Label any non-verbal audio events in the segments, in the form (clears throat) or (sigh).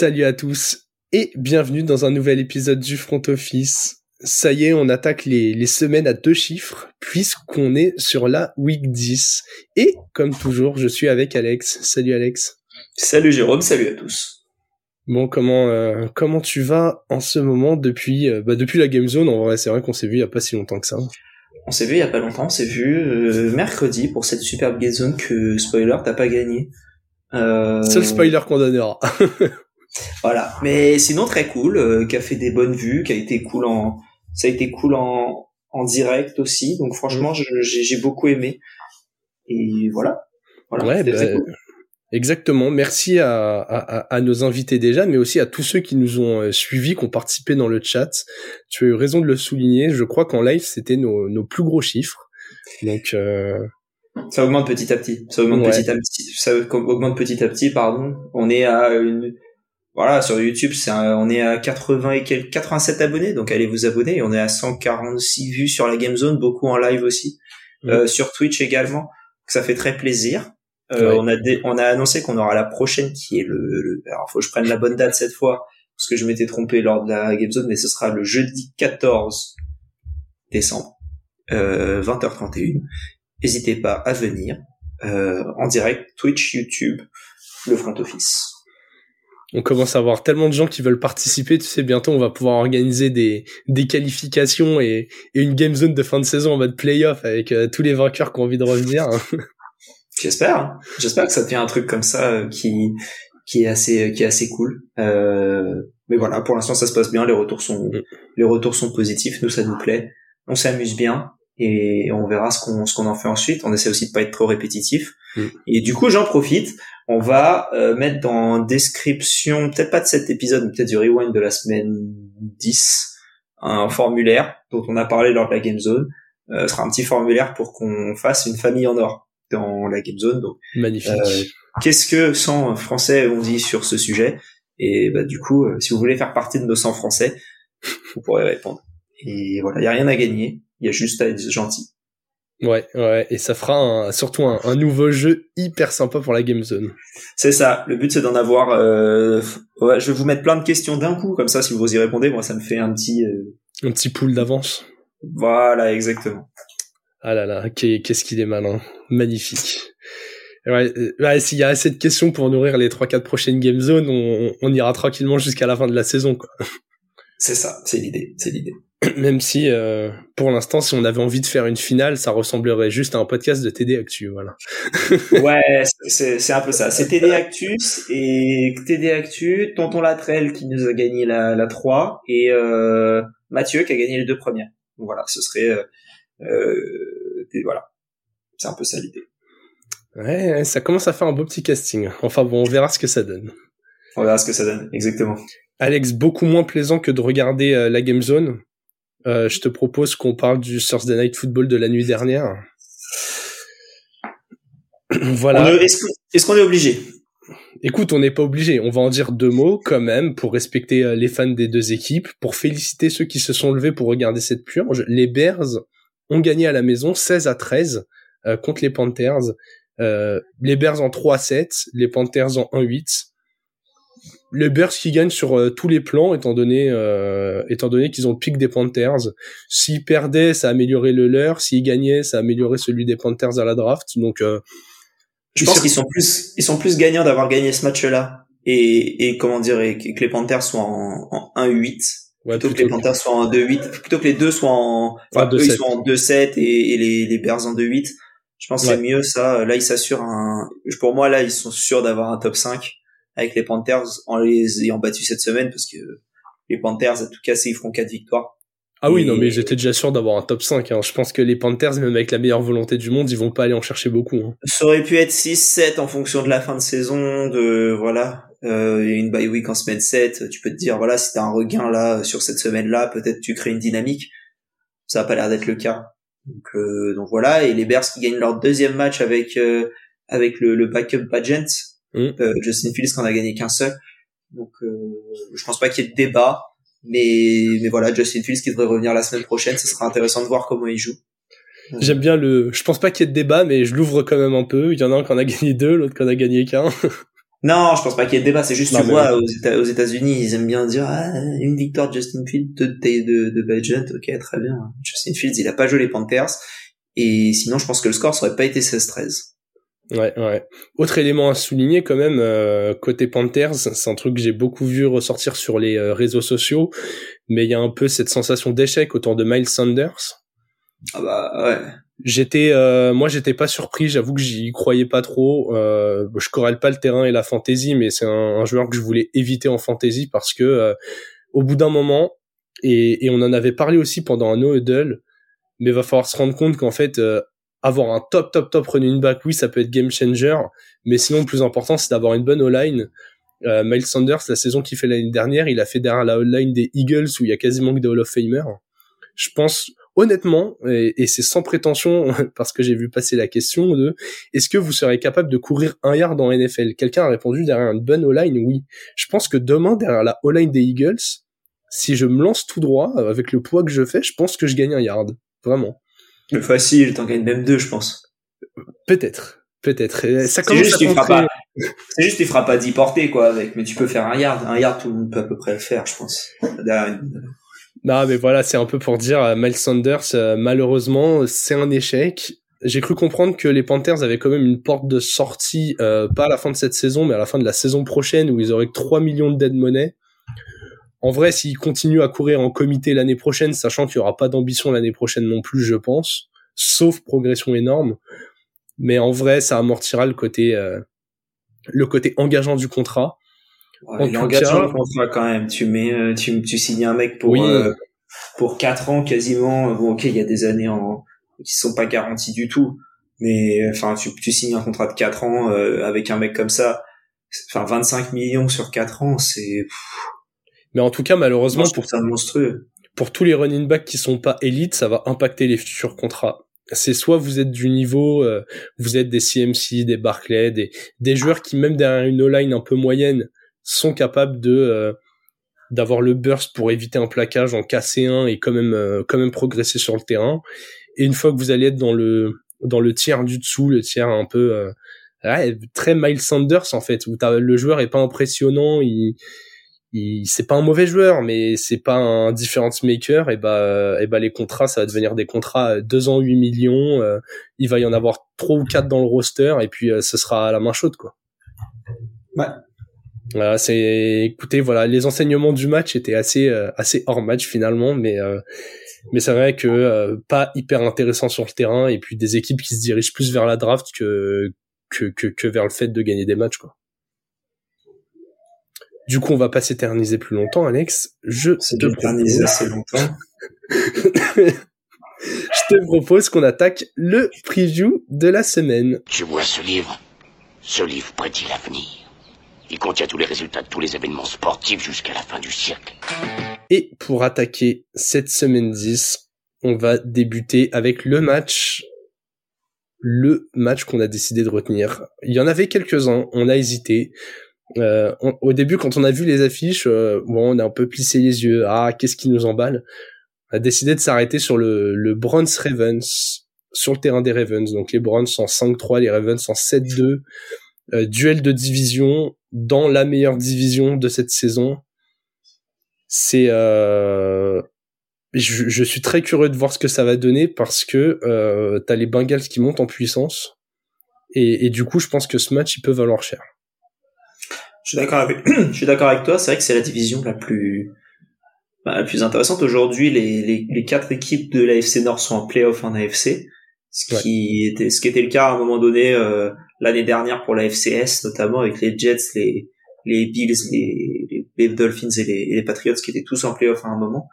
Salut à tous et bienvenue dans un nouvel épisode du Front Office. Ça y est, on attaque les, les semaines à deux chiffres puisqu'on est sur la week 10. Et comme toujours, je suis avec Alex. Salut Alex. Salut Jérôme, salut à tous. Bon, comment euh, comment tu vas en ce moment depuis euh, bah, depuis la Game Zone? En vrai, c'est vrai qu'on s'est vu il y a pas si longtemps que ça. On s'est vu il y a pas longtemps, on s'est vu euh, mercredi pour cette superbe Game Zone que spoiler t'as pas gagné. Seul spoiler qu'on donnera. (laughs) voilà, mais sinon très cool, qui a fait des bonnes vues, qui a été cool en ça a été cool en en direct aussi, donc franchement mm. j'ai beaucoup aimé. Et voilà. voilà ouais, bah, Exactement. Merci à, à, à, nos invités déjà, mais aussi à tous ceux qui nous ont euh, suivis, qui ont participé dans le chat. Tu as eu raison de le souligner. Je crois qu'en live, c'était nos, nos plus gros chiffres. Donc, euh... ça augmente petit à petit. Ça augmente petit à petit. Ça augmente petit à petit. Pardon. On est à une. Voilà, sur YouTube, on est à 80 et 87 abonnés, donc allez vous abonner. On est à 146 vues sur la Game Zone, beaucoup en live aussi, mm. euh, sur Twitch également. Ça fait très plaisir. Euh, on a on a annoncé qu'on aura la prochaine qui est le, le, alors faut que je prenne la bonne date cette fois parce que je m'étais trompé lors de la Game Zone mais ce sera le jeudi 14 décembre euh, 20h31. N'hésitez pas à venir euh, en direct Twitch, YouTube, le front office. On commence à avoir tellement de gens qui veulent participer, tu sais, bientôt on va pouvoir organiser des, des qualifications et, et une game zone de fin de saison en mode playoff avec euh, tous les vainqueurs qui ont envie de revenir. (laughs) J'espère. Hein. J'espère que ça devient un truc comme ça euh, qui qui est assez qui est assez cool. Euh, mais voilà, pour l'instant ça se passe bien. Les retours sont mm. les retours sont positifs. Nous ça nous plaît. On s'amuse bien et on verra ce qu'on ce qu'on en fait ensuite. On essaie aussi de pas être trop répétitif. Mm. Et du coup j'en profite. On va euh, mettre dans description peut-être pas de cet épisode, mais peut-être du rewind de la semaine 10 un formulaire dont on a parlé lors de la game zone. Euh, ce sera un petit formulaire pour qu'on fasse une famille en or dans la game zone. Donc, magnifique. Euh, qu'est-ce que 100 Français ont dit sur ce sujet? Et bah du coup, euh, si vous voulez faire partie de nos 100 Français, vous pourrez répondre. Et voilà, il y a rien à gagner, il y a juste à être gentil. Ouais, ouais, et ça fera surtout un, nouveau jeu hyper sympa pour la game zone. C'est ça. Le but c'est d'en avoir. Euh, ouais, je vais vous mettre plein de questions d'un coup, comme ça, si vous y répondez, moi ça me fait un petit. Euh... Un petit pool d'avance. Voilà, exactement. Ah là là, qu'est-ce qu'il est malin. Magnifique. Ouais, euh, s'il y a assez de questions pour nourrir les 3-4 prochaines game zones, on, on ira tranquillement jusqu'à la fin de la saison. quoi. C'est ça, c'est l'idée, c'est l'idée. (clears throat) Même si, euh, pour l'instant, si on avait envie de faire une finale, ça ressemblerait juste à un podcast de TD Actu, voilà. (laughs) ouais, c'est un peu ça. C'est TD Actus et TD Actu, Tonton Latrell qui nous a gagné la, la 3 et euh, Mathieu qui a gagné les deux premières. Donc voilà, ce serait... Euh, euh, voilà, c'est un peu ça l'idée. Ouais, ça commence à faire un beau petit casting. Enfin bon, on verra ce que ça donne. On verra ce que ça donne, exactement. Alex, beaucoup moins plaisant que de regarder euh, la Game Zone. Euh, je te propose qu'on parle du Thursday Night Football de la nuit dernière. (clears throat) voilà. Est-ce qu'on est, obligé? Écoute, on n'est pas obligé. On va en dire deux mots quand même pour respecter euh, les fans des deux équipes, pour féliciter ceux qui se sont levés pour regarder cette purge. Les Bears ont gagné à la maison 16 à 13 euh, contre les Panthers. Euh, les Bears en 3-7, les Panthers en 1-8. Les Bears qui gagnent sur euh, tous les plans, étant donné, étant donné qu'ils ont le pic des Panthers. S'ils perdaient, ça améliorait le leur. S'ils gagnaient, ça améliorait celui des Panthers à la draft. Donc, je pense qu'ils sont plus, ils sont plus gagnants d'avoir gagné ce match-là et, et comment dire, et que les Panthers soient en, en 1-8 plutôt, que les Panthers soient en 2-8, plutôt que les deux soient en, enfin, eux, ils sont en 2-7 et, et, les, les Bears en 2-8. Je pense que c'est mieux ça. Là, ils s'assurent un, pour moi, là, ils sont sûrs d'avoir un top 5 avec les Panthers en les ayant battus cette semaine parce que les Panthers, à tout casser, ils feront 4 victoires. Ah oui, non, mais j'étais déjà sûr d'avoir un top 5. Hein. Je pense que les Panthers, même avec la meilleure volonté du monde, ils vont pas aller en chercher beaucoup. Hein. Ça aurait pu être 6-7 en fonction de la fin de saison, de voilà euh, une bye week en semaine 7, tu peux te dire voilà si t'as un regain là sur cette semaine là, peut-être tu crées une dynamique. Ça a pas l'air d'être le cas. Donc, euh, donc voilà et les Bears qui gagnent leur deuxième match avec euh, avec le, le backup Pageant, mm. euh, Justin Fields qu'on a gagné qu'un seul. Donc je pense pas qu'il y ait de débat, mais mais voilà Justin Fields qui devrait revenir la semaine prochaine, ce sera intéressant de voir comment il joue. J'aime bien le. Je pense pas qu'il y ait de débat, mais je l'ouvre quand même un peu. Il y en a un qui en a gagné deux, l'autre qui en a gagné qu'un. (laughs) Non, je pense pas qu'il y ait de débat. C'est juste, tu vois, aux, États-Unis, ils aiment bien dire ah, une victoire de Justin Fields, de, de, de Bagent. Ok, très bien. Justin Fields, il a pas joué les Panthers. Et sinon, je pense que le score, ça aurait pas été 16-13. Ouais, ouais. Autre élément à souligner quand même, euh, côté Panthers, c'est un truc que j'ai beaucoup vu ressortir sur les euh, réseaux sociaux, mais il y a un peu cette sensation d'échec autour de Miles Sanders. Ah bah ouais. J'étais, euh, moi j'étais pas surpris, j'avoue que j'y croyais pas trop. Euh, je corrèle pas le terrain et la fantasy, mais c'est un, joueur que je voulais éviter en fantasy parce que au bout d'un moment, et, et, on en avait parlé aussi pendant un no huddle, mais va falloir se rendre compte qu'en fait avoir un top, top, top running back, oui, ça peut être game changer, mais sinon, le plus important, c'est d'avoir une bonne O-line. Euh, Miles Sanders, la saison qu'il fait l'année dernière, il a fait derrière la O-line des Eagles où il y a quasiment que des Hall of Famer. Je pense, honnêtement, et, c'est sans prétention, (laughs) parce que j'ai vu passer la question de est-ce que vous serez capable de courir un yard en NFL Quelqu'un a répondu derrière une bonne O-line, oui. Je pense que demain, derrière la O-line des Eagles, si je me lance tout droit, avec le poids que je fais, je pense que je gagne un yard. Vraiment. Le facile, t'en gagnes même deux, je pense. Peut-être. Peut-être. Ça commence juste, à pas, C'est juste, tu feras pas 10 portées, quoi, avec, mais tu peux faire un yard. Un yard, tout le monde peut à peu près le faire, je pense. Non, mais voilà, c'est un peu pour dire, Miles Sanders, euh, malheureusement, c'est un échec. J'ai cru comprendre que les Panthers avaient quand même une porte de sortie, euh, pas à la fin de cette saison, mais à la fin de la saison prochaine, où ils auraient 3 millions de dead money. En vrai, s'il continue à courir en comité l'année prochaine, sachant qu'il n'y aura pas d'ambition l'année prochaine non plus, je pense, sauf progression énorme. Mais en vrai, ça amortira le côté, euh, le côté engageant du contrat. Ouais, du contrat quand même. Tu mets, euh, tu, tu signes un mec pour euh, pour quatre ans quasiment. Bon, ok, il y a des années en qui sont pas garanties du tout, mais enfin, tu, tu signes un contrat de quatre ans avec un mec comme ça. Enfin, 25 millions sur quatre ans, c'est mais en tout cas, malheureusement, pour, ça monstrueux. pour tous les running backs qui sont pas élites, ça va impacter les futurs contrats. C'est soit vous êtes du niveau, euh, vous êtes des CMC, des Barclay, des, des joueurs qui même derrière une O-line un peu moyenne sont capables de euh, d'avoir le burst pour éviter un plaquage en casser un et quand même euh, quand même progresser sur le terrain. Et une fois que vous allez être dans le dans le tiers du dessous, le tiers un peu très Miles Sanders en fait, où le joueur est pas impressionnant, il il c'est pas un mauvais joueur mais c'est pas un difference maker et bah et bah les contrats ça va devenir des contrats 2 ans 8 millions euh, il va y en avoir trois ou quatre dans le roster et puis euh, ce sera à la main chaude quoi. Ouais. Voilà c'est écoutez voilà les enseignements du match étaient assez euh, assez hors match finalement mais mais c'est vrai que pas hyper intéressant sur le terrain et puis des équipes qui se dirigent plus vers la draft que que, que, que vers le fait de gagner des matchs quoi du coup, on va pas s'éterniser plus longtemps, Alex. Je te propose... assez longtemps. (laughs) je te propose qu'on attaque le preview de la semaine. Tu vois ce livre Ce livre prédit l'avenir. Il contient tous les résultats de tous les événements sportifs jusqu'à la fin du siècle. Et pour attaquer cette semaine 10, on va débuter avec le match le match qu'on a décidé de retenir. Il y en avait quelques-uns, on a hésité. Euh, au début, quand on a vu les affiches, euh, bon, on a un peu plissé les yeux. Ah, qu'est-ce qui nous emballe? On a décidé de s'arrêter sur le, le Browns Ravens, sur le terrain des Ravens. Donc les Browns en 5-3, les Ravens en 7-2. Euh, duel de division dans la meilleure division de cette saison. C'est, euh, je, je, suis très curieux de voir ce que ça va donner parce que euh, t'as les Bengals qui montent en puissance et, et du coup, je pense que ce match il peut valoir cher. Je suis d'accord avec, (clears throat) je suis d'accord avec toi. C'est vrai que c'est la division la plus, bah, la plus intéressante aujourd'hui. Les, les, les, quatre équipes de l'AFC Nord sont en playoff en AFC, ce qui était, ce qui était le cas à un moment donné euh, l'année dernière pour la FCS, notamment avec les Jets, les, les Bills, les, les, Dolphins et les, les, Patriots qui étaient tous en playoff à un moment.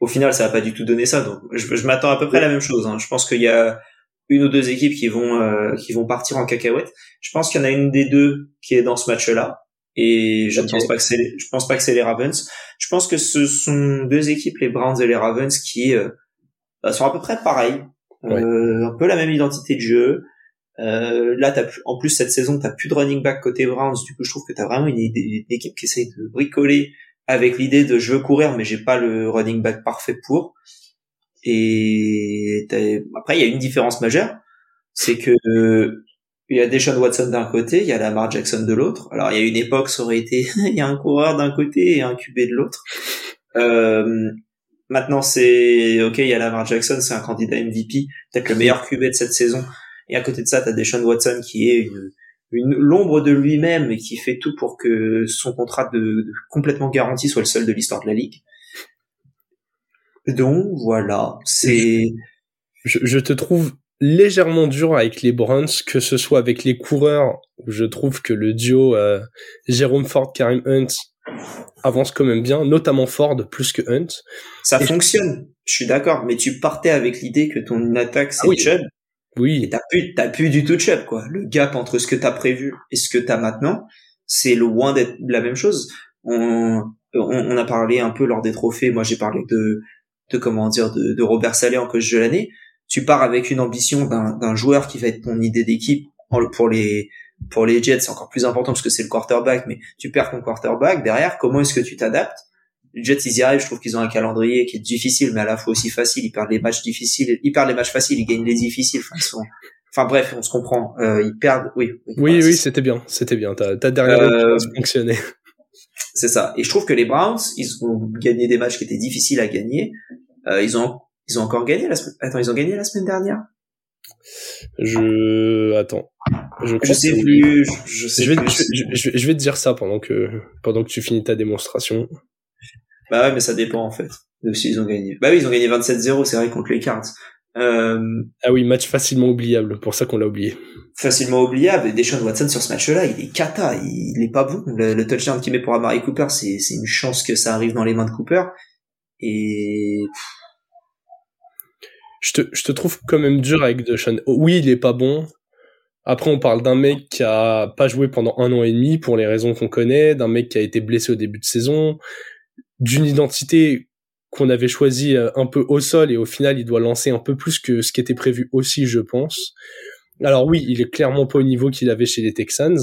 Au final, ça n'a pas du tout donné ça. Donc, je, je m'attends à peu près à la même chose. Hein. Je pense qu'il y a une ou deux équipes qui vont euh, qui vont partir en cacahuète. Je pense qu'il y en a une des deux qui est dans ce match-là et je ne pense pas que c'est je pense pas que c'est les Ravens. Je pense que ce sont deux équipes les Browns et les Ravens qui euh, bah, sont à peu près pareils, euh, un peu la même identité de jeu. Euh, là, t'as en plus cette saison, t'as plus de running back côté Browns. Du coup, je trouve que t'as vraiment une, une, équipe qui essaie de bricoler avec l'idée de je veux courir, mais j'ai pas le running back parfait pour. Et après, il y a une différence majeure, c'est que il y a Deshaun Watson d'un côté, il y a Lamar Jackson de l'autre. Alors il y a une époque, ça aurait été, (laughs) il y a un coureur d'un côté et un QB de l'autre. Euh, maintenant c'est ok, il y a Lamar Jackson, c'est un candidat MVP, peut-être le meilleur QB de cette saison. Et à côté de ça, t'as Deshaun Watson qui est une, une l'ombre de lui-même et qui fait tout pour que son contrat de, complètement garanti soit le seul de l'histoire de la ligue. Donc voilà, c'est. Je, je, te trouve légèrement dur avec les Browns, que ce soit avec les coureurs, où je trouve que le duo euh, Jérôme Ford, Karim Hunt avance quand même bien, notamment Ford plus que Hunt. Ça fonctionne, je... suis d'accord, mais tu partais avec l'idée que ton attaque c'est ah oui. Chubb. Oui. Et t'as plus, t'as plus du tout Chubb, quoi. Le gap entre ce que t'as prévu et ce que t'as maintenant, c'est loin d'être la même chose. On, on, on, a parlé un peu lors des trophées. Moi, j'ai parlé de, de comment dire, de, de Robert Salé en coach de l'année tu pars avec une ambition d'un joueur qui va être ton idée d'équipe pour les pour les Jets c'est encore plus important parce que c'est le quarterback mais tu perds ton quarterback derrière comment est-ce que tu t'adaptes? Les Jets ils y arrivent je trouve qu'ils ont un calendrier qui est difficile mais à la fois aussi facile ils perdent les matchs difficiles ils perdent les matchs faciles ils gagnent les difficiles enfin, sont... enfin bref on se comprend euh, ils perdent oui oui. Oui, oui c'était bien c'était bien ta, ta dernière euh... fonctionnait c'est ça. Et je trouve que les Browns ils ont gagné des matchs qui étaient difficiles à gagner. Euh, ils ont ils ont encore gagné la semaine. Attends, ils ont gagné la semaine dernière? Je attends. Je, je sais plus. Je, je, sais je vais, plus. Je, je, vais te dire ça pendant que pendant que tu finis ta démonstration. Bah ouais, mais ça dépend en fait de s'ils ont gagné. Bah oui, ils ont gagné 27-0, c'est vrai contre les Cards. Euh... Ah oui, match facilement oubliable, pour ça qu'on l'a oublié. Facilement oubliable. Et Deshaun Watson sur ce match-là, il est cata, il, il est pas bon. Le, le touchdown qu'il met pour Amari Cooper, c'est c'est une chance que ça arrive dans les mains de Cooper. Et je te, trouve quand même dur avec Deshaun. Oui, il est pas bon. Après, on parle d'un mec qui a pas joué pendant un an et demi pour les raisons qu'on connaît, d'un mec qui a été blessé au début de saison, d'une identité qu'on avait choisie euh, un peu au sol et au final, il doit lancer un peu plus que ce qui était prévu aussi, je pense. Alors oui, il est clairement pas au niveau qu'il avait chez les Texans.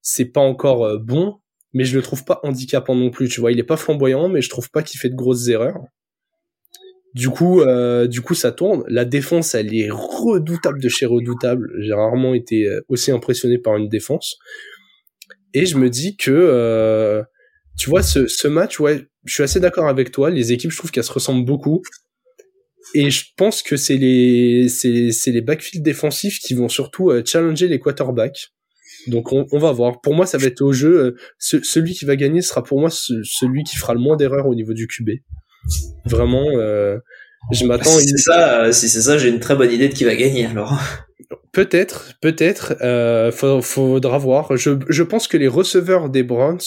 C'est pas encore euh, bon, mais je le trouve pas handicapant non plus. Tu vois, il est pas flamboyant, mais je trouve pas qu'il fait de grosses erreurs. Du coup, euh, du coup, ça tourne. La défense, elle est redoutable de chez redoutable. J'ai rarement été euh, aussi impressionné par une défense. Et je me dis que, euh, tu vois, ce, ce match, ouais, je suis assez d'accord avec toi. Les équipes, je trouve qu'elles se ressemblent beaucoup. Et je pense que c'est les, c'est, les backfields défensifs qui vont surtout euh, challenger les quarterbacks. Donc on, va voir. Pour moi, ça va être au jeu. Ce, celui qui va gagner sera pour moi ce, celui qui fera le moins d'erreurs au niveau du QB. Vraiment, euh, je m'attends. Si c'est ça, euh, si c'est ça, j'ai une très bonne idée de qui va gagner alors. Peut-être, peut-être. Euh, faudra voir. Je, je pense que les receveurs des Browns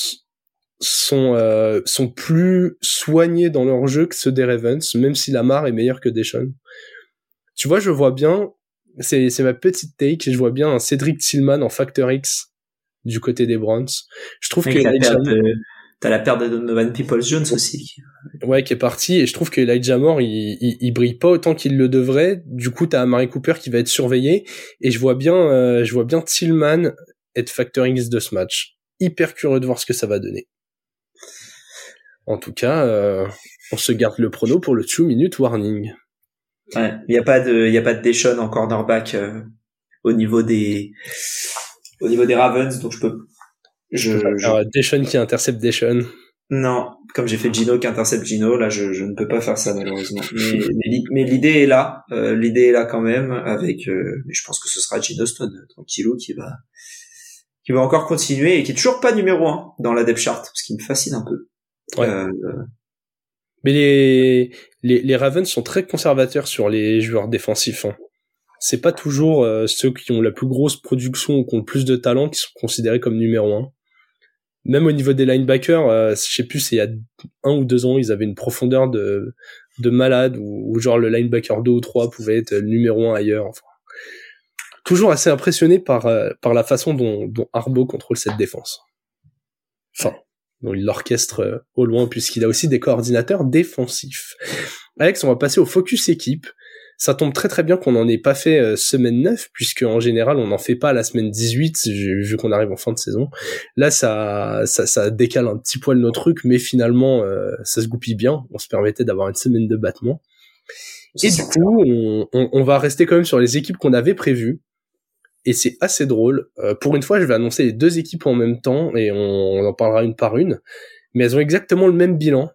sont euh, sont plus soignés dans leur jeu que ceux des Ravens, même si Lamar est meilleur que Deshaun. Tu vois, je vois bien. C'est c'est ma petite take. Je vois bien un Cédric Tillman en Factor X du côté des Browns. Je trouve que T'as la perte de Donovan Peoples-Jones aussi. Ouais, qui est parti. Et je trouve que Elijah Moore, il, il, il brille pas autant qu'il le devrait. Du coup, t'as Mary Cooper qui va être surveillé. Et je vois bien, euh, je vois bien Tillman être factor X de ce match. Hyper curieux de voir ce que ça va donner. En tout cas, euh, on se garde le prono pour le 2 minute warning. Ouais, il y a pas de, il y a pas de en cornerback euh, au niveau des, au niveau des Ravens, donc je peux je, je... Deshaun qui intercepte Deshaun. Non, comme j'ai fait Gino qui intercepte Gino, là je, je ne peux pas faire ça malheureusement. (laughs) Mais, mais, l'idée est là, euh, l'idée est là quand même avec. Euh, je pense que ce sera Gino Stone tranquillou qui va qui va encore continuer et qui est toujours pas numéro un dans la depth chart, ce qui me fascine un peu. Ouais. Euh, mais les, les les Ravens sont très conservateurs sur les joueurs défensifs. Hein c'est pas toujours euh, ceux qui ont la plus grosse production ou qui ont le plus de talent qui sont considérés comme numéro un même au niveau des linebackers, euh, je sais plus, c'est il y a un ou deux ans, ils avaient une profondeur de, de malade, ou, genre le linebacker 2 ou 3 pouvait être le numéro un ailleurs. Enfin, toujours assez impressionné par, euh, par la façon dont, dont Arbo contrôle cette défense. Enfin, dont il l'orchestre euh, au loin, puisqu'il a aussi des coordinateurs défensifs. Alex, on va passer au focus équipe ça tombe très très bien qu'on n'en ait pas fait euh, semaine 9 puisque en général on n'en fait pas la semaine 18 vu qu'on arrive en fin de saison. Là ça, ça ça décale un petit poil nos trucs mais finalement euh, ça se goupille bien. On se permettait d'avoir une semaine de battement. Et du coup on, on, on, va rester quand même sur les équipes qu'on avait prévues. et c'est assez drôle. Euh, pour une fois, je vais annoncer les deux équipes en même temps et on, en parlera une par une. Mais elles ont exactement le même bilan.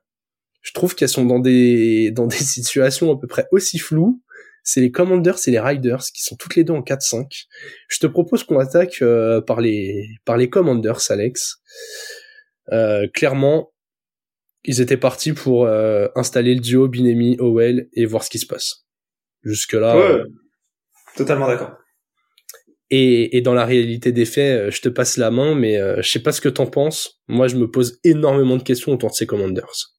Je trouve qu'elles sont dans des dans des (laughs) situations à peu près aussi floues. C'est les Commanders et les Riders qui sont toutes les deux en 4-5. Je te propose qu'on attaque euh, par les par les Commanders, Alex. Euh, clairement, ils étaient partis pour installer le duo Binemi Owell et voir ce qui se passe. Jusque là. totalement d'accord. Et, et, dans la réalité des faits, euh, je te passe la main, mais euh, je sais pas ce que t'en penses. Moi, je me pose énormément de questions autour de ces Commanders.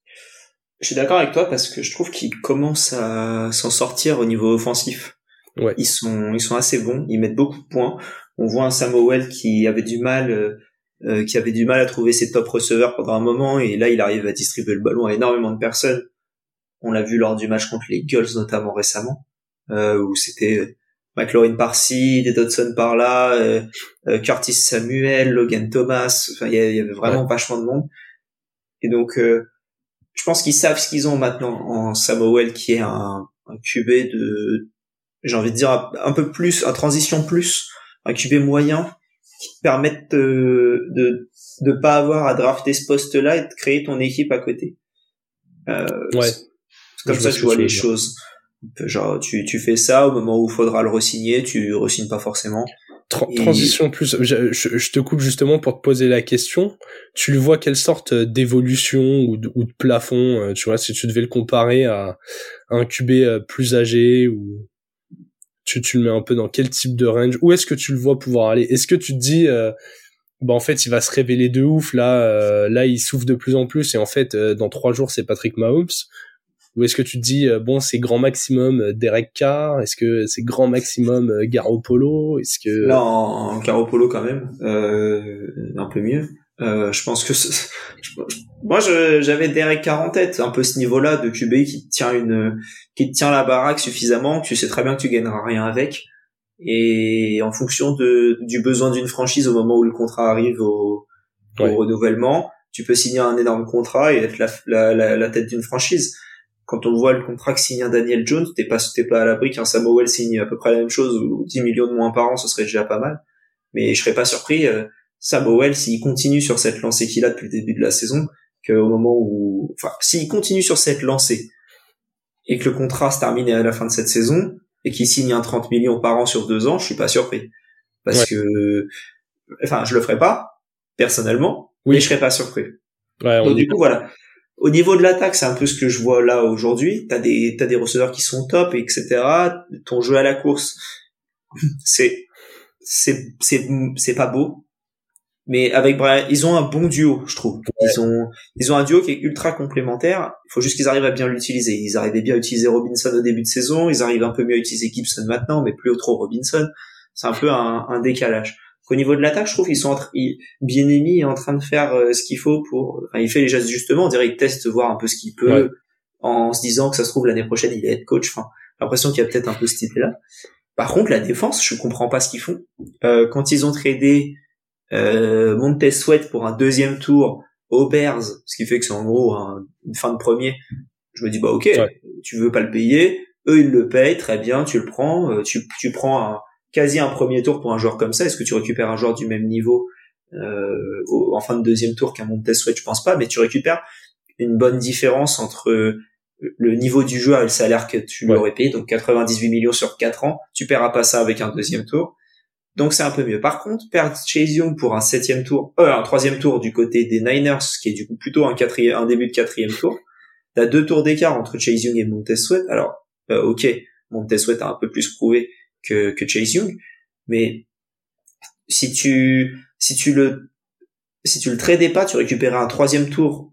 Je suis d'accord avec toi parce que je trouve qu'ils commencent à s'en sortir au niveau offensif. Ouais. Ils sont, ils sont assez bons. Ils mettent beaucoup de points. On voit un Samuel qui avait du mal, euh, euh, qui avait du mal à trouver ses top receveurs pendant un moment, et là, il arrive à distribuer le ballon à énormément de personnes. On l'a vu lors du match contre les Eagles notamment récemment, euh, où c'était McLaurin par-ci, des Dodson par-là, euh, euh, Curtis Samuel, Logan Thomas, enfin il y, avait vraiment vachement de monde. Et donc euh, je pense qu'ils savent ce qu'ils ont maintenant en Samuel qui est un, un QB de j'ai envie de dire un, peu plus un transition plus, un QB moyen qui te permettent de, de de pas avoir à drafter ce poste-là et de créer ton équipe à côté. Euh, ouais. C'est comme ça que je vois les choses. Genre, tu, tu fais ça au moment où il faudra le resigner, tu resignes pas forcément. Transition plus, je, je, te coupe justement pour te poser la question. Tu le vois quelle sorte d'évolution ou de, ou de plafond, euh, tu vois, si tu devais le comparer à, un QB euh, plus âgé ou tu, tu le mets un peu dans quel type de range? Où est-ce que tu le vois pouvoir aller? Est-ce que tu te dis, euh, bah en fait il va se révéler de ouf là, là il souffre de plus en plus et en fait dans trois jours c'est Patrick Mahomes? Ou est-ce que tu te dis euh, bon c'est grand maximum euh, Derek Carr Est-ce que c'est grand maximum euh, Garoppolo? Est-ce que non Garoppolo quand même. Euh, un peu mieux. Euh, je pense que moi j'avais Derek Carr en tête, un peu ce niveau-là de QB qui tient une qui tient la baraque suffisamment, tu sais très bien que tu gagneras rien avec, et en fonction de du besoin d'une franchise au moment où le contrat arrive au, au renouvellement, tu peux signer un énorme contrat et être la, la, la, la tête d'une franchise quand on voit le contrat que signe un Daniel Jones, t'es pas, t'es pas à l'abri qu'un Samuel signe à peu près la même chose ou 10 millions de moins par an, ce serait déjà pas mal. Mais je serais pas surpris, euh, Samuel, s'il continue sur cette lancée qu'il a depuis le début de la saison, qu'au moment où, enfin, s'il continue sur cette lancée et que le contrat se termine à la fin de cette saison et qu'il signe un 30 millions par an sur deux ans, je suis pas surpris. Parce que, enfin, je le ferai pas, personnellement, oui. mais je serais pas surpris. Ouais, Donc, du coup, voilà. Au niveau de l'attaque, c'est un peu ce que je vois là aujourd'hui. T'as des t'as des receveurs qui sont top, etc. Ton jeu à la course, (laughs) c'est c'est c'est c'est pas beau, mais avec Brian, ils ont un bon duo, je trouve. Ils ont ils ont un duo qui est ultra complémentaire. Il faut juste qu'ils arrivent à bien l'utiliser. Ils arrivaient bien à utiliser Robinson au début de saison, ils arrivent un peu mieux à utiliser Gibson maintenant, mais plus trop Robinson. C'est un peu un, un décalage. Au niveau de l'attaque, je trouve qu'ils sont en bien émis en train de faire euh, ce qu'il faut pour. Enfin, il fait les gestes justement. On dirait qu'il teste voir un peu ce qu'il peut, en se disant que ça se trouve l'année prochaine il est head coach. Enfin, l'impression qu'il y a peut-être un peu cette idée-là. Par contre, la défense, je comprends pas ce qu'ils font. Euh, quand ils ont tradé euh, Montez Sweat pour un deuxième tour aux Bears, ce qui fait que c'est en gros une fin de premier, je me dis bah ok, tu veux pas le payer, eux ils le payent, très bien, tu le prends, euh, tu, tu prends un, quasi un premier tour pour un joueur comme ça. Est-ce que tu récupères un joueur du même niveau euh, en fin de deuxième tour qu'un Montez Sweat? Je pense pas, mais tu récupères une bonne différence entre le niveau du joueur et le salaire que tu lui aurais payé, donc 98 millions sur 4 ans, tu paieras pas ça avec un deuxième tour. Donc c'est un peu mieux. Par contre, perdre Chase Young pour un septième tour, euh, un troisième tour du côté des Niners, qui est du coup plutôt un quatrième, un début de quatrième tour, t'as deux tours d'écart entre Chase Young et Montez Sweat. Alors, euh, ok, Montez Sweat a un peu plus prouvé que, que Chase Young, mais si tu si tu le si tu le tradais pas, tu récupérais un troisième tour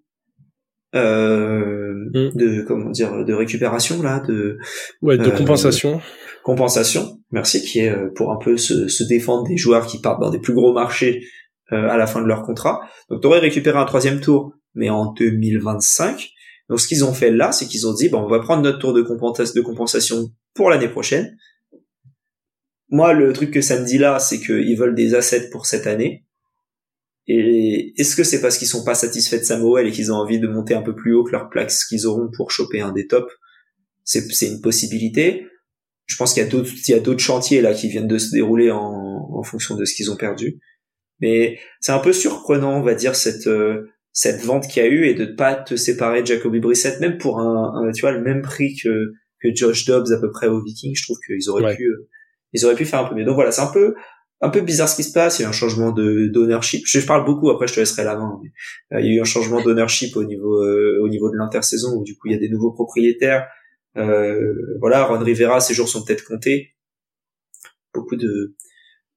euh, mm. de comment dire de récupération là de ouais de euh, compensation. compensation merci qui est euh, pour un peu se, se, défendre des joueurs qui partent dans des plus gros marchés euh, à la fin de leur contrat. Donc tu aurais récupéré un troisième tour mais en 2025 donc ce qu'ils ont fait là c'est qu'ils ont dit bon on va prendre notre tour de, de compensation pour l'année prochaine moi, le truc que ça me dit là, c'est qu'ils veulent des assets pour cette année. Et est-ce que c'est parce qu'ils sont pas satisfaits de Samuel et qu'ils ont envie de monter un peu plus haut que leur plaque qu'ils auront pour choper un des tops? C'est une possibilité. Je pense qu'il y a d'autres, il y a d'autres chantiers là qui viennent de se dérouler en, en fonction de ce qu'ils ont perdu. Mais c'est un peu surprenant, on va dire, cette cette vente qu'il y a eu et de ne pas te séparer de Jacoby Brissett, même pour un, tu vois, le même prix que que Josh Dobbs à peu près aux Vikings. Je trouve qu'ils auraient pu ils auraient pu faire un peu mieux. Donc voilà, c'est un peu un peu bizarre ce qui se passe. Il y a un changement de d'ownership. Je parle beaucoup. Après, je te laisserai la main. Mais, euh, il y a eu un changement d'ownership au niveau euh, au niveau de l'intersaison où du coup il y a des nouveaux propriétaires. Euh, voilà, Ron Rivera, ses jours sont peut-être comptés. Beaucoup de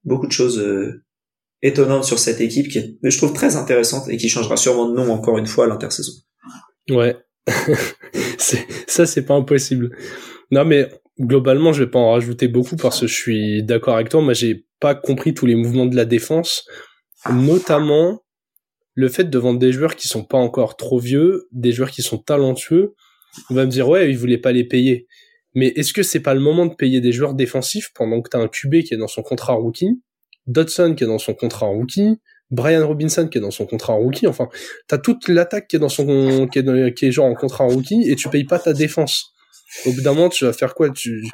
beaucoup de choses euh, étonnantes sur cette équipe qui est, je trouve très intéressante et qui changera sûrement de nom encore une fois à l'intersaison. Ouais, (laughs) (laughs) ça c'est pas impossible. Non mais globalement, je vais pas en rajouter beaucoup parce que je suis d'accord avec toi. Moi, j'ai pas compris tous les mouvements de la défense, notamment le fait de vendre des joueurs qui sont pas encore trop vieux, des joueurs qui sont talentueux. On va me dire ouais, ils voulaient pas les payer. Mais est-ce que c'est pas le moment de payer des joueurs défensifs pendant que t'as un QB qui est dans son contrat rookie, Dodson qui est dans son contrat rookie, Brian Robinson qui est dans son contrat rookie, enfin, t'as toute l'attaque qui est dans son, qui est, genre en contrat rookie et tu payes pas ta défense. Au bout d'un moment, tu vas faire quoi? Tu...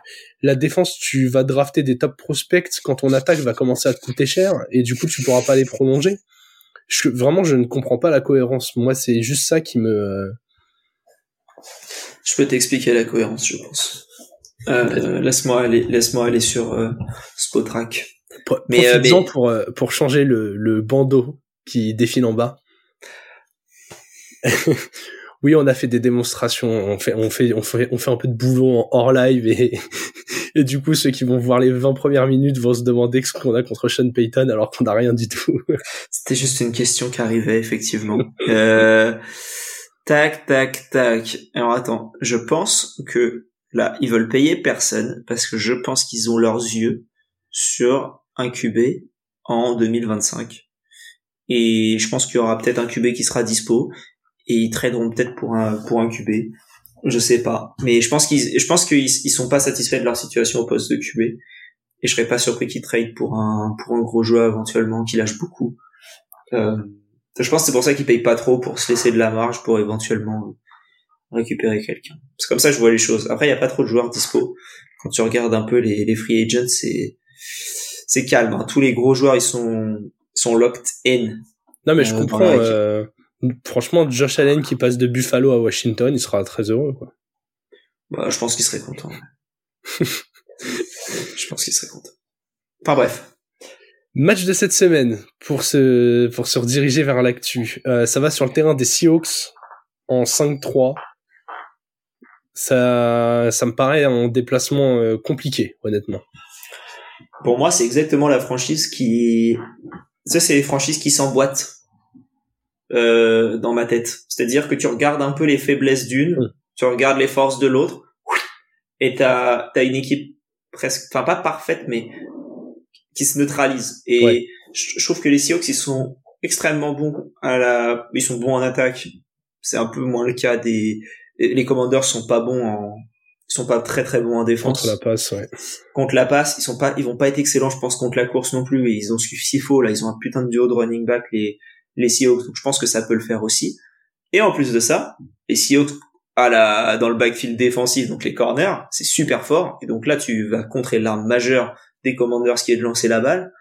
La défense, tu vas drafter des top prospects quand ton attaque va commencer à te coûter cher et du coup, tu pourras pas les prolonger. Je... Vraiment, je ne comprends pas la cohérence. Moi, c'est juste ça qui me... Je peux t'expliquer la cohérence, je pense. Euh, laisse-moi aller, laisse-moi aller sur euh, Spotrack. Mais, euh, mais... pour euh, pour changer le, le bandeau qui défile en bas. (laughs) oui, on a fait des démonstrations, on fait, on fait, on fait, on fait un peu de boulot en hors live et, (laughs) et du coup, ceux qui vont voir les 20 premières minutes vont se demander ce qu'on a contre Sean Payton alors qu'on n'a rien du tout. (laughs) C'était juste une question qui arrivait, effectivement. euh, tac, tac, tac. Alors attends, je pense que là, ils veulent payer personne parce que je pense qu'ils ont leurs yeux sur QB en 2025. Et je pense qu'il y aura peut-être un QB qui sera dispo et ils traderont peut-être pour un pour un QB. Je sais pas, mais je pense qu'ils je pense qu'ils ils sont pas satisfaits de leur situation au poste de QB et je serais pas surpris qu'ils trade pour un pour un gros joueur éventuellement qui lâche beaucoup. Euh, je pense c'est pour ça qu'ils payent pas trop pour se laisser de la marge pour éventuellement récupérer quelqu'un. C'est comme ça que je vois les choses. Après, il y a pas trop de joueurs dispo. Quand tu regardes un peu les, les free agents, c'est c'est calme. Hein. Tous les gros joueurs, ils sont sont locked in. Non, mais je euh, comprends. Euh, franchement, Josh Allen qui passe de Buffalo à Washington, il sera très heureux. Quoi. Bah, je pense qu'il serait content. (laughs) je pense qu'il serait content. Enfin bref. Match de cette semaine pour se pour se rediriger vers l'actu. Euh, ça va sur le terrain des Seahawks en 5-3. Ça ça me paraît un déplacement compliqué, honnêtement. Pour moi, c'est exactement la franchise qui ça c'est les franchises qui s'emboîtent euh, dans ma tête. C'est-à-dire que tu regardes un peu les faiblesses d'une, tu regardes les forces de l'autre, et t'as as une équipe presque, enfin pas parfaite, mais qui se neutralise. Et je, trouve que les Seahawks ils sont extrêmement bons à la, ils sont bons en attaque. C'est un peu moins le cas des les Commanders sont pas bons en ils sont pas très très bons en défense. Contre la passe, ouais. Contre la passe, ils sont pas, ils vont pas être excellents, je pense, contre la course non plus. Et ils ont ce faut là, ils ont un putain de duo de running back les les Seahawks. Donc je pense que ça peut le faire aussi. Et en plus de ça, les Seahawks à la, dans le backfield défensif, donc les corners, c'est super fort. Et donc là, tu vas contrer l'arme majeure des Commanders qui est de lancer la balle.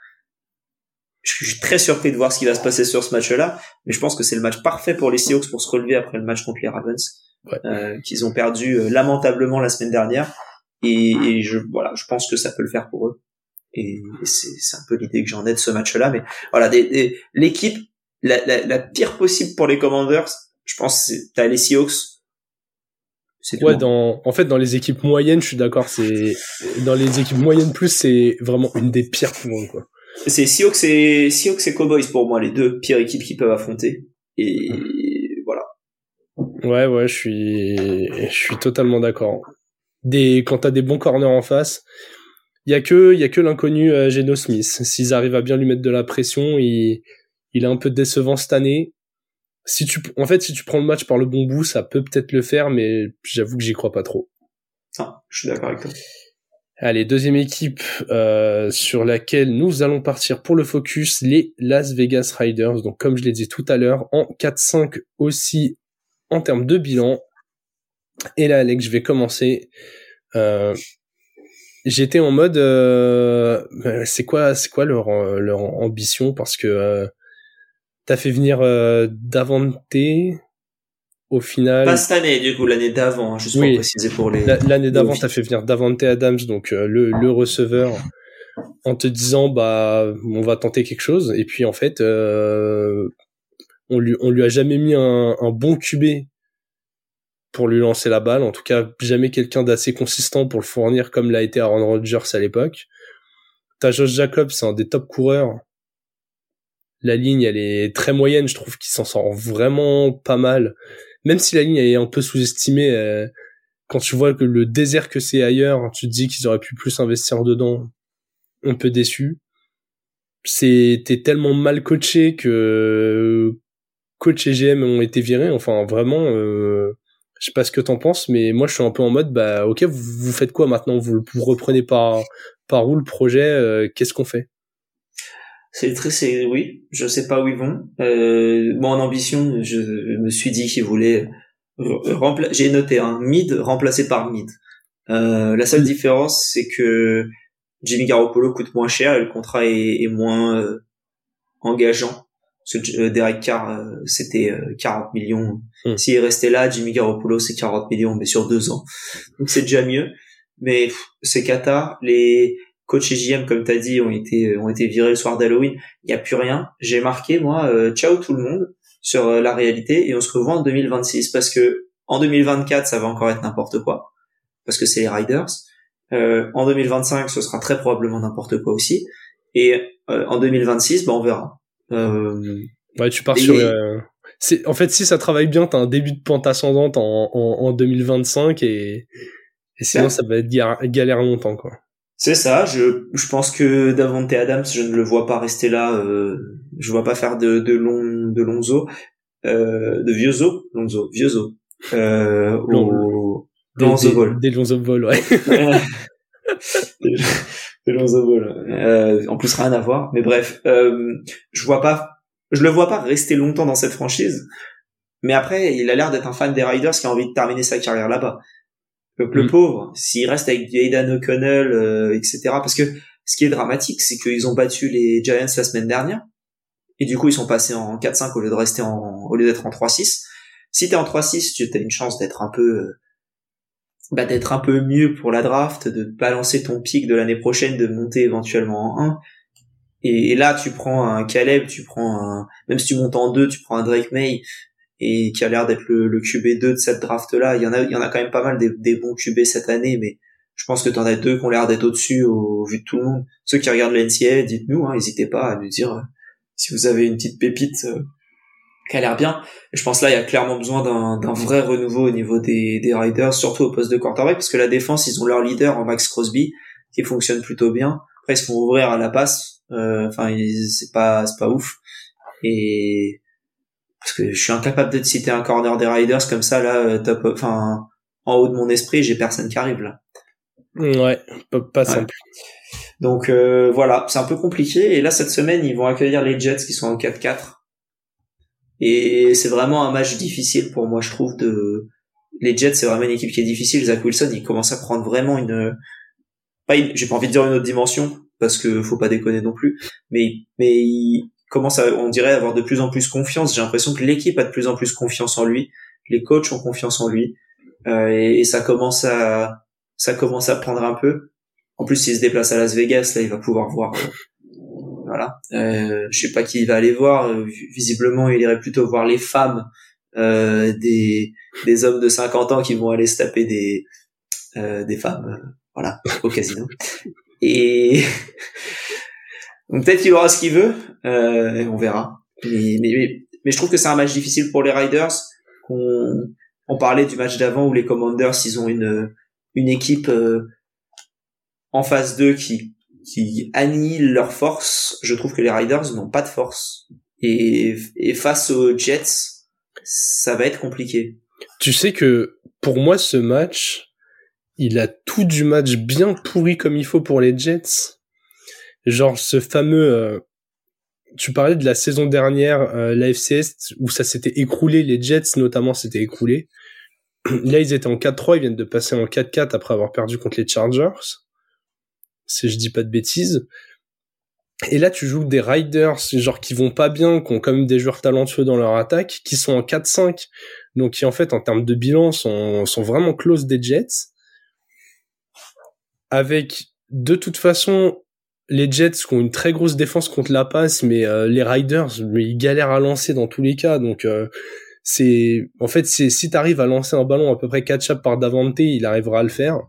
Je suis très surpris de voir ce qui va se passer sur ce match-là, mais je pense que c'est le match parfait pour les Seahawks pour se relever après le match contre les Ravens, euh, qu'ils ont perdu euh, lamentablement la semaine dernière. Et, et, je voilà, je pense que ça peut le faire pour eux. Et, c'est un peu l'idée que j'en ai de ce match-là. Mais voilà, l'équipe la, la, la, pire possible pour les Commanders, je pense, c'est t'as les Seahawks. Ouais, dans, en fait, dans les équipes moyennes, je suis d'accord, c'est, dans les équipes moyennes plus, c'est vraiment une des pires pour eux, quoi. C'est Seahawks et, Seahawks et Cowboys pour moi, les deux pires équipes qui peuvent affronter. Et. Ouais, ouais, je suis, je suis totalement d'accord. Des, quand t'as des bons corners en face, il y a que, il y a que l'inconnu euh, Geno Smith. S'ils arrivent à bien lui mettre de la pression, il, il est un peu décevant cette année. Si tu, en fait, si tu prends le match par le bon bout, ça peut peut-être le faire, mais j'avoue que j'y crois pas trop. Ah, je suis d'accord avec toi. Allez, deuxième équipe euh, sur laquelle nous allons partir pour le focus, les Las Vegas Riders. Donc comme je l'ai dit tout à l'heure, en 4-5 aussi en termes de bilan. Et là, Alex, je vais commencer. Euh, j'étais en mode, euh, c'est quoi, c'est quoi leur leur ambition? Parce que euh, t'as fait venir euh, Davante au final. Pas cette année, du coup, l'année d'avant, hein, juste pour préciser pour les. L'année d'avant, t'as fait venir Davante Adams, donc euh, le, le receveur, en te disant bah on va tenter quelque chose, et puis en fait, euh, on lui on lui a jamais mis un, bon QB pour lui lancer la balle, en tout cas jamais quelqu'un d'assez consistant pour le fournir comme l'a été Aaron Rodgers à l'époque. T'as Josh Jacobs, c'est un des top coureurs. La ligne, elle est très moyenne, je trouve qu'il s'en sort vraiment pas mal même si la ligne est un peu sous-estimée, euh, quand tu vois que le désert que c'est ailleurs, tu te dis qu'ils auraient pu plus investir dedans, un peu déçu. C'était tellement mal coaché que coach et GM ont été virés. Enfin, vraiment, euh, je sais pas ce que t'en penses, mais moi je suis un peu en mode, bah ok, vous, faites quoi maintenant? Vous, vous reprenez par par où le projet? Euh, Qu'est-ce qu'on fait? C'est très, c'est oui, je sais pas où ils vont. Euh, moi, en ambition, je me suis dit qu'ils voulaient remplacer. J'ai noté un mid remplacé par mid. Euh, la seule différence, c'est que Jimmy Garoppolo coûte moins cher et le contrat est, moins euh, engageant. Parce que euh, Derek Carr, euh, c'était 40 millions. Hmm. S'il restait là, Jimmy Garoppolo, c'est 40 millions, mais sur deux ans. Donc c'est déjà mieux. Mais c'est Qatar. Les coach et JM, comme tu as dit, ont été, ont été virés le soir d'Halloween. Il n'y a plus rien. J'ai marqué, moi, euh, ciao tout le monde sur euh, la réalité et on se revoit en 2026 parce que en 2024, ça va encore être n'importe quoi parce que c'est les Riders. Euh, en 2025, ce sera très probablement n'importe quoi aussi. Et en 2026, bah, on verra. Ouais, tu pars sur... C'est, en fait, si ça travaille bien, t'as un début de pente ascendante en, en, 2025 et, et sinon, ça va être galère longtemps, quoi. C'est ça. Je, je pense que Davante Adams, je ne le vois pas rester là. Euh, je vois pas faire de, de longs de longs os, euh, de vieux os, longs os, vieux os. Euh, au, des, des, des longs vol, ouais. (laughs) (laughs) vol. Euh, en plus rien à voir. Mais bref, euh, je vois pas, je le vois pas rester longtemps dans cette franchise. Mais après, il a l'air d'être un fan des Riders qui a envie de terminer sa carrière là-bas. Donc le mm. pauvre, s'il reste avec Aidan O'Connell, euh, etc. Parce que ce qui est dramatique, c'est qu'ils ont battu les Giants la semaine dernière. Et du coup, ils sont passés en 4-5 au lieu de rester en, au lieu d'être en 3-6. Si t'es en 3-6, tu as une chance d'être un peu, euh, bah, d'être un peu mieux pour la draft, de balancer ton pic de l'année prochaine, de monter éventuellement en 1. Et, là, tu prends un Caleb, tu prends un, même si tu montes en 2, tu prends un Drake May, et qui a l'air d'être le, le QB2 de cette draft là. Il y en a il y en a quand même pas mal des, bons QB cette année mais je pense que tu en as deux qui ont l'air d'être au-dessus au, vu de tout le monde. Ceux qui regardent l'NCA, dites-nous, hein, n'hésitez pas à nous dire euh, si vous avez une petite pépite euh, qui a l'air bien. Et je pense là, il y a clairement besoin d'un vrai renouveau au niveau des, des Riders, surtout au poste de quarterback, parce que la défense, ils ont leur leader en Max Crosby, qui fonctionne plutôt bien. Après, ils se font ouvrir à la passe. Euh, enfin, c'est pas, c'est pas ouf. Et parce que je suis incapable de citer un corner des Riders comme ça là euh, top enfin en haut de mon esprit j'ai personne qui arrive là ouais pas, simple donc euh, voilà c'est un peu compliqué et là cette semaine ils vont accueillir les Jets qui sont en 4-4 et c'est vraiment un match difficile pour moi je trouve de les Jets c'est vraiment une équipe qui est difficile Zach Wilson il commence à prendre vraiment une pas j'ai pas envie de dire une autre dimension parce que faut pas déconner non plus mais mais il, commence à, on dirait, avoir de plus en plus confiance. J'ai l'impression que l'équipe a de plus en plus confiance en lui, les coachs ont confiance en lui, euh, et, ça commence à, ça commence à prendre un peu. En plus, s'il se déplace à Las Vegas, là, il va pouvoir voir. Euh, voilà. Euh, je sais pas qui il va aller voir. Euh, visiblement, il irait plutôt voir les femmes euh, des des hommes de 50 ans qui vont aller se taper des des femmes. voilà, au casino. (laughs) Et Donc (laughs) peut-être qu'il aura ce qu'il veut, euh, on verra. Mais, mais, mais, je trouve que c'est un match difficile pour les Riders. On, on parlait du match d'avant où les Commanders, ils ont une, une équipe euh, en phase 2 qui, qui annihile leur force. Je trouve que les Riders n'ont pas de force. Et, et face aux Jets, ça va être compliqué. Tu sais que pour moi, ce match, il a tout du match bien pourri comme il faut pour les Jets genre ce fameux euh, tu parlais de la saison dernière euh, la où ça s'était écroulé les Jets notamment s'étaient écroulés (clears throat) là ils étaient en 4-3 ils viennent de passer en 4-4 après avoir perdu contre les Chargers si je dis pas de bêtises. Et là, tu joues des Riders, genre qui vont pas bien, qui ont quand même des joueurs talentueux dans leur attaque, qui sont en 4-5, donc qui en fait en termes de bilan sont, sont vraiment close des Jets. Avec de toute façon les Jets qui ont une très grosse défense contre la passe, mais euh, les Riders, ils galèrent à lancer dans tous les cas. Donc euh, c'est en fait c'est si t'arrives à lancer un ballon à peu près catch-up par Davante, il arrivera à le faire.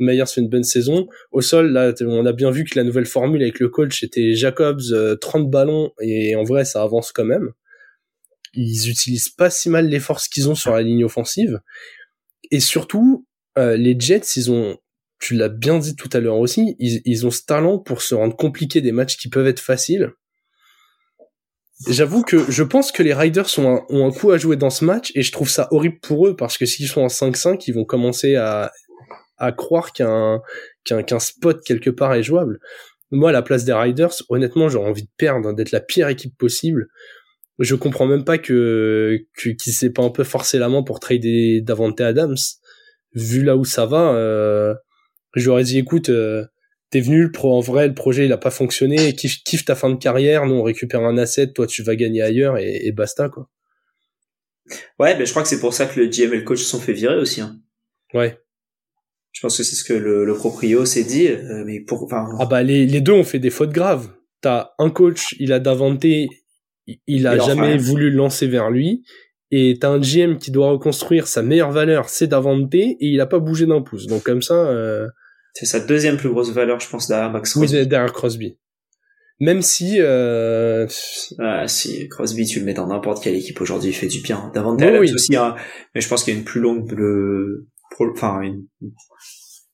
Meyer fait une bonne saison. Au sol, là, on a bien vu que la nouvelle formule avec le coach était Jacobs, 30 euh, ballons, et en vrai, ça avance quand même. Ils utilisent pas si mal les forces qu'ils ont sur la ligne offensive. Et surtout, les Jets, ils ont tu l'as bien dit tout à l'heure aussi, ils, ont ce talent pour se rendre compliqué des matchs qui peuvent être faciles. J'avoue que je pense que les Riders ont un, coup à jouer dans ce match et je trouve ça horrible pour eux parce que s'ils sont en 5-5, ils vont commencer à, à croire qu'un qu'un spot quelque part est jouable. Moi, à la place des Riders, honnêtement, j'aurais envie de perdre, hein, d'être la pire équipe possible. Je comprends même pas que qu'ils s'est pas un peu forcé la main pour trader Davante Adams. Vu là où ça va, euh, J'aurais dit, écoute, euh, t'es venu, le pro, en vrai, le projet, il a pas fonctionné, kiffe, kiffe ta fin de carrière, nous, on récupère un asset, toi, tu vas gagner ailleurs, et, basta, quoi. Ouais, ben, je crois que c'est pour ça que le GM et le coach se sont fait virer aussi, hein. Ouais. Je pense que c'est ce que le, le proprio s'est dit, euh, mais pour, enfin... Ah bah, les, les deux ont fait des fautes graves. T'as un coach, il a davanté, il a jamais voulu lancer vers lui, et t'as un GM qui doit reconstruire sa meilleure valeur, c'est Davante, et il a pas bougé d'un pouce. Donc comme ça, euh, c'est sa deuxième plus grosse valeur, je pense, derrière Max Crosby. Oui, derrière Crosby. Même si... Euh... Ah, si, Crosby, tu le mets dans n'importe quelle équipe aujourd'hui, il fait du bien. Davantage oui, aussi, hein, mais je pense qu'il y a une plus longue... Le... Enfin, une...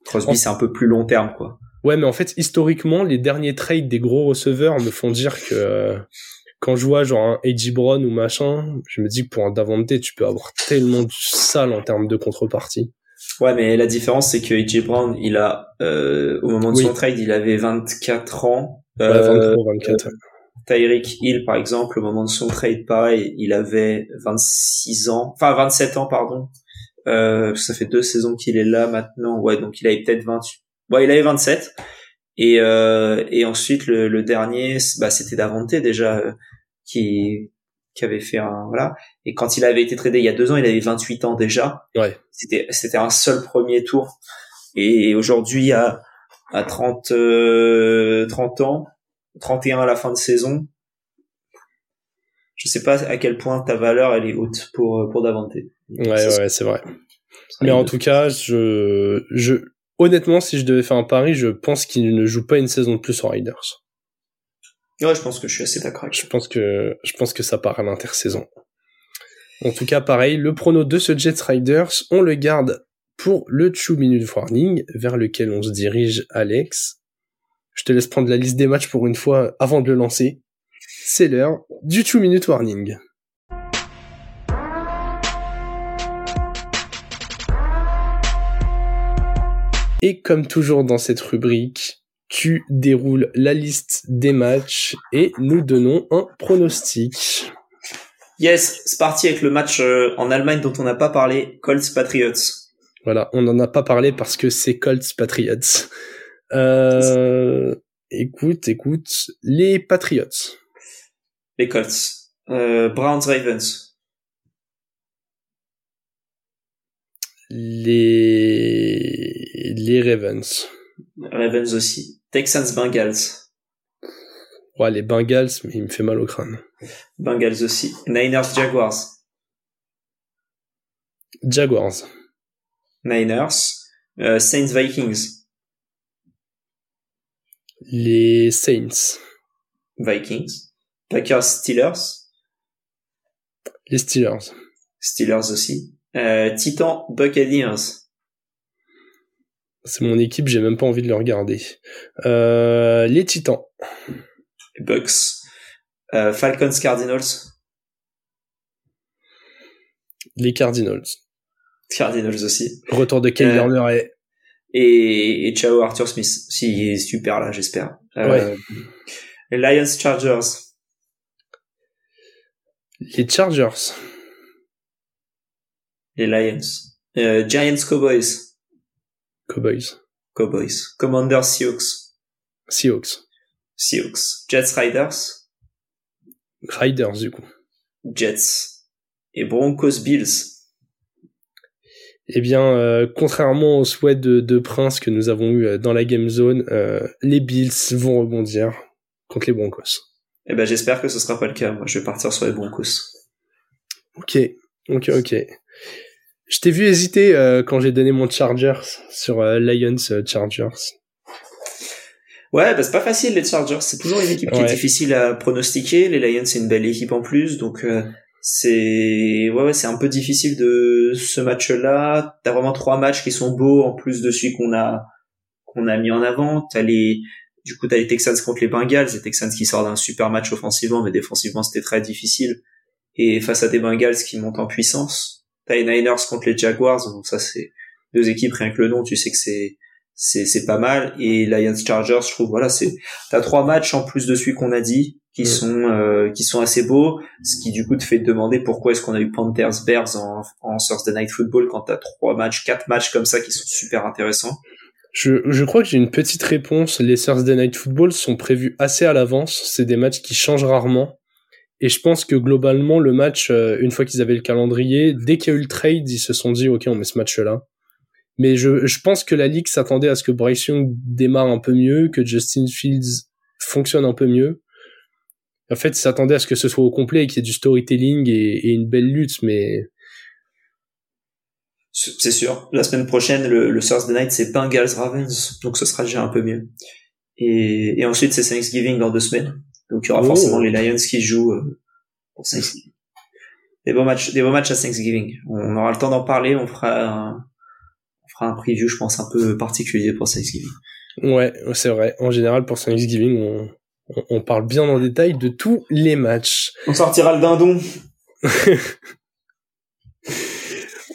Crosby, c'est un peu plus long terme, quoi. Ouais, mais en fait, historiquement, les derniers trades des gros receveurs me font dire que quand je vois genre un A.J. Brown ou machin, je me dis que pour un Davante, tu peux avoir tellement du sale en termes de contrepartie. Ouais, mais la différence, c'est que AJ Brown, il a, euh, au moment de son trade, il avait 24 ans. Ouais, 23, 24. Euh, Tyreek Hill, par exemple, au moment de son trade, pareil, il avait 26 ans, enfin 27 ans, pardon. Euh, ça fait deux saisons qu'il est là maintenant. Ouais, donc il avait peut-être 20. Ouais, il avait 27. Et euh, et ensuite le, le dernier, bah c'était Davante déjà euh, qui qui avait fait un voilà et quand il avait été tradé il y a deux ans il avait 28 ans déjà ouais c'était c'était un seul premier tour et aujourd'hui à à 30 euh, 30 ans 31 à la fin de saison je sais pas à quel point ta valeur elle est haute pour pour Davante ouais ouais c'est vrai mais en tout cas je je honnêtement si je devais faire un pari je pense qu'il ne joue pas une saison de plus en Riders Ouais, je pense que je suis assez d'accord. Je pense que je pense que ça part à l'intersaison. En tout cas, pareil, le prono de ce Jets Riders, on le garde pour le 2 minute warning vers lequel on se dirige, Alex. Je te laisse prendre la liste des matchs pour une fois avant de le lancer. C'est l'heure du 2 minute warning. Et comme toujours dans cette rubrique, tu déroules la liste des matchs et nous donnons un pronostic. Yes, c'est parti avec le match euh, en Allemagne dont on n'a pas parlé, Colts Patriots. Voilà, on n'en a pas parlé parce que c'est Colts Patriots. Euh, écoute, écoute, les Patriots. Les Colts. Euh, Browns Ravens. Les les Ravens. Ravens aussi. Texans Bengals. Ouais, les Bengals, mais il me fait mal au crâne. Bengals aussi. Niners Jaguars. Jaguars. Niners. Euh, Saints Vikings. Les Saints. Vikings. Packers Steelers. Les Steelers. Steelers aussi. Euh, Titan Buccaneers. C'est mon équipe, j'ai même pas envie de le regarder. Euh, les Titans. Bucks. Euh, Falcons Cardinals. Les Cardinals. Cardinals aussi. Retour de Kyle euh, et... et ciao Arthur Smith. Si il est super là, j'espère. Les Lions Chargers. Les Chargers. Les Lions. Giants Cowboys. Cowboys. Cowboys. Commander Sioux. Seahawks. Seahawks. Jets Riders. Riders du coup. Jets. Et Broncos Bills. Eh bien, euh, contrairement au souhait de, de, Prince que nous avons eu euh, dans la game zone, euh, les Bills vont rebondir contre les Broncos. Eh ben, j'espère que ce sera pas le cas. Moi, je vais partir sur les Broncos. Ok, ok, ok. Je t'ai vu hésiter euh, quand j'ai donné mon Chargers sur Lions Chargers. Ouais, bah c'est pas facile les Chargers. C'est toujours une équipe qui est difficile à pronostiquer. Les Lions, c'est une belle équipe en plus, donc c'est ouais, ouais c'est un peu difficile de ce match-là. T'as vraiment trois matchs qui sont beaux en plus de celui qu'on a qu'on a mis en avant. T'as les du coup t'as les Texans contre les Bengals, les Texans qui sortent d'un super match offensivement, mais défensivement c'était très difficile. Et face à des Bengals qui montent en puissance, t'as les Niners contre les Jaguars. Donc ça c'est deux équipes rien que le nom, tu sais que c'est c'est c'est pas mal. Et Lions Chargers, je trouve voilà c'est t'as trois matchs en plus de celui qu'on a dit qui sont euh, qui sont assez beaux, ce qui du coup te fait te demander pourquoi est-ce qu'on a eu Panthers Bears en, en Thursday Night Football quand t'as trois matchs, quatre matchs comme ça qui sont super intéressants. Je, crois que j'ai une petite réponse. Les Thursday Night Football sont prévus assez à l'avance. C'est des matchs qui changent rarement. Et je pense que globalement, le match, euh, une fois qu'ils avaient le calendrier, dès qu'il y a eu le trade, ils se sont dit, OK, on met ce match-là. Mais je, pense que la Ligue s'attendait à ce que Bryce Young démarre un peu mieux, que Justin Fields fonctionne un peu mieux en fait, s'attendait à ce que ce soit au complet et qu'il y ait du storytelling et, une belle lutte, mais c'est sûr. La semaine prochaine, le, le Thursday Night, c'est Bengals Ravens, donc ce sera déjà un peu mieux. Et, et ensuite, c'est Thanksgiving dans deux semaines, donc il y aura oh. forcément les Lions qui jouent euh, pour Thanksgiving. Des beaux matchs, des beaux matchs à Thanksgiving. On aura le temps d'en parler. On fera, un, on fera un preview, je pense, un peu particulier pour Thanksgiving. Ouais, c'est vrai. En général, pour Thanksgiving, on, on parle bien en détail de tous les matchs. On sortira le dindon. (laughs)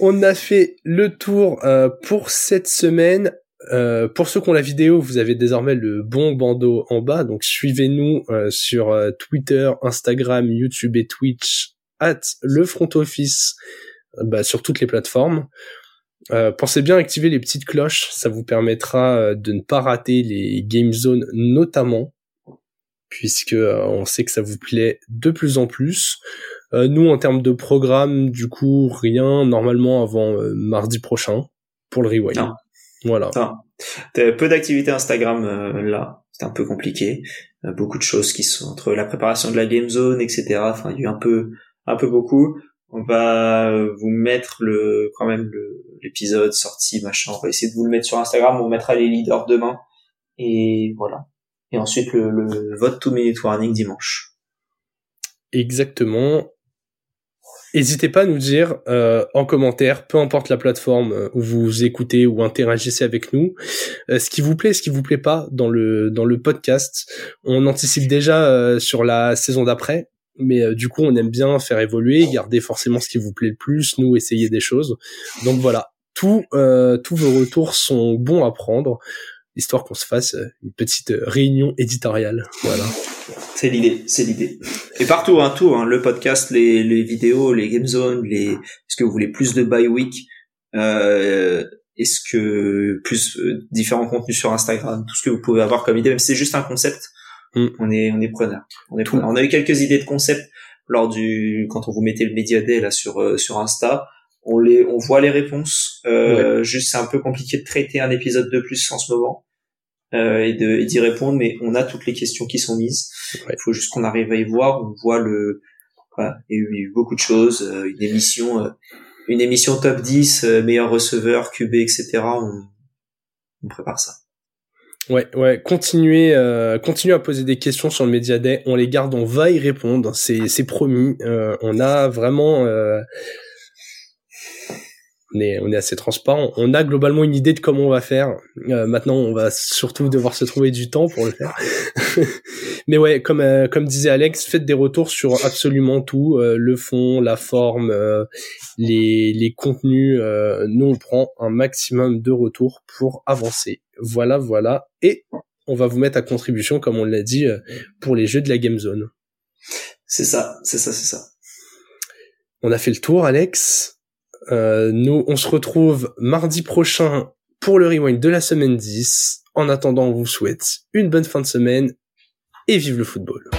on a fait le tour euh, pour cette semaine. Euh, pour ceux qui ont la vidéo, vous avez désormais le bon bandeau en bas, donc suivez-nous euh, sur Twitter, Instagram, YouTube et Twitch at le front office bah, sur toutes les plateformes. pensez bien à activer les petites cloches, ça vous permettra de ne pas rater les game zones notamment puisque on sait que ça vous plaît de plus en plus. Euh, nous, en termes de programme, du coup, rien normalement avant euh, mardi prochain pour le rewind. Voilà. Peu d'activités Instagram là, c'est un peu compliqué. beaucoup de choses qui sont entre la préparation de la game zone, etc. Enfin, il y a eu un peu, un peu beaucoup. On va vous mettre le, quand même l'épisode sorti, machin. On va essayer de vous le mettre sur Instagram. On mettra les leaders demain. Et voilà et ensuite le, le vote two minute warning dimanche. Exactement. N'hésitez pas à nous dire euh, en commentaire, peu importe la plateforme euh, où vous écoutez ou interagissez avec nous, euh, ce qui vous plaît, ce qui vous plaît pas dans le dans le podcast. On anticipe déjà euh, sur la saison d'après, mais du coup on aime bien faire évoluer, garder forcément ce qui vous plaît le plus, nous essayer des choses. Donc voilà, tous tous vos retours sont bons à prendre histoire qu'on se fasse une petite réunion éditoriale. Voilà. C'est l'idée, c'est l'idée. Et partout, hein, tout, hein, le podcast, les, les vidéos, les game zones, les, est-ce que vous voulez plus de bye week, euh, est-ce que plus euh, différents contenus sur Instagram, tout ce que vous pouvez avoir comme idée, même si c'est juste un concept, mm. on est, on est preneur. On est preneur. On a eu quelques idées de concept lors du, quand on vous mettait le Media Day là sur, sur Insta on les, on voit les réponses. Euh, Juste, c'est un peu compliqué de traiter un épisode de plus en ce moment euh, et de d'y répondre, mais on a toutes les questions qui sont mises. Il faut juste qu'on arrive à y voir. On voit le, voilà, il y a eu beaucoup de choses, euh, une émission, euh, une émission top 10, euh, meilleur receveur, QB, etc. On, on prépare ça. Ouais, ouais, continuez, euh, continuez à poser des questions sur le Media Day. On les garde, on va y répondre. C'est, c'est promis. Euh, on a vraiment euh, on est, on est assez transparent. On a globalement une idée de comment on va faire. Euh, maintenant, on va surtout devoir se trouver du temps pour le faire. (laughs) Mais ouais, comme euh, comme disait Alex, faites des retours sur absolument tout, euh, le fond, la forme, les les contenus. nous, on prend un maximum de retours pour avancer. Voilà, voilà. Et on va vous mettre à contribution, comme on l'a dit, pour les jeux de la Game Zone. C'est ça, c'est ça, c'est ça. On a fait le tour, Alex. Euh, nous, on se retrouve mardi prochain pour le rewind de la semaine 10. En attendant, on vous souhaite une bonne fin de semaine et vive le football.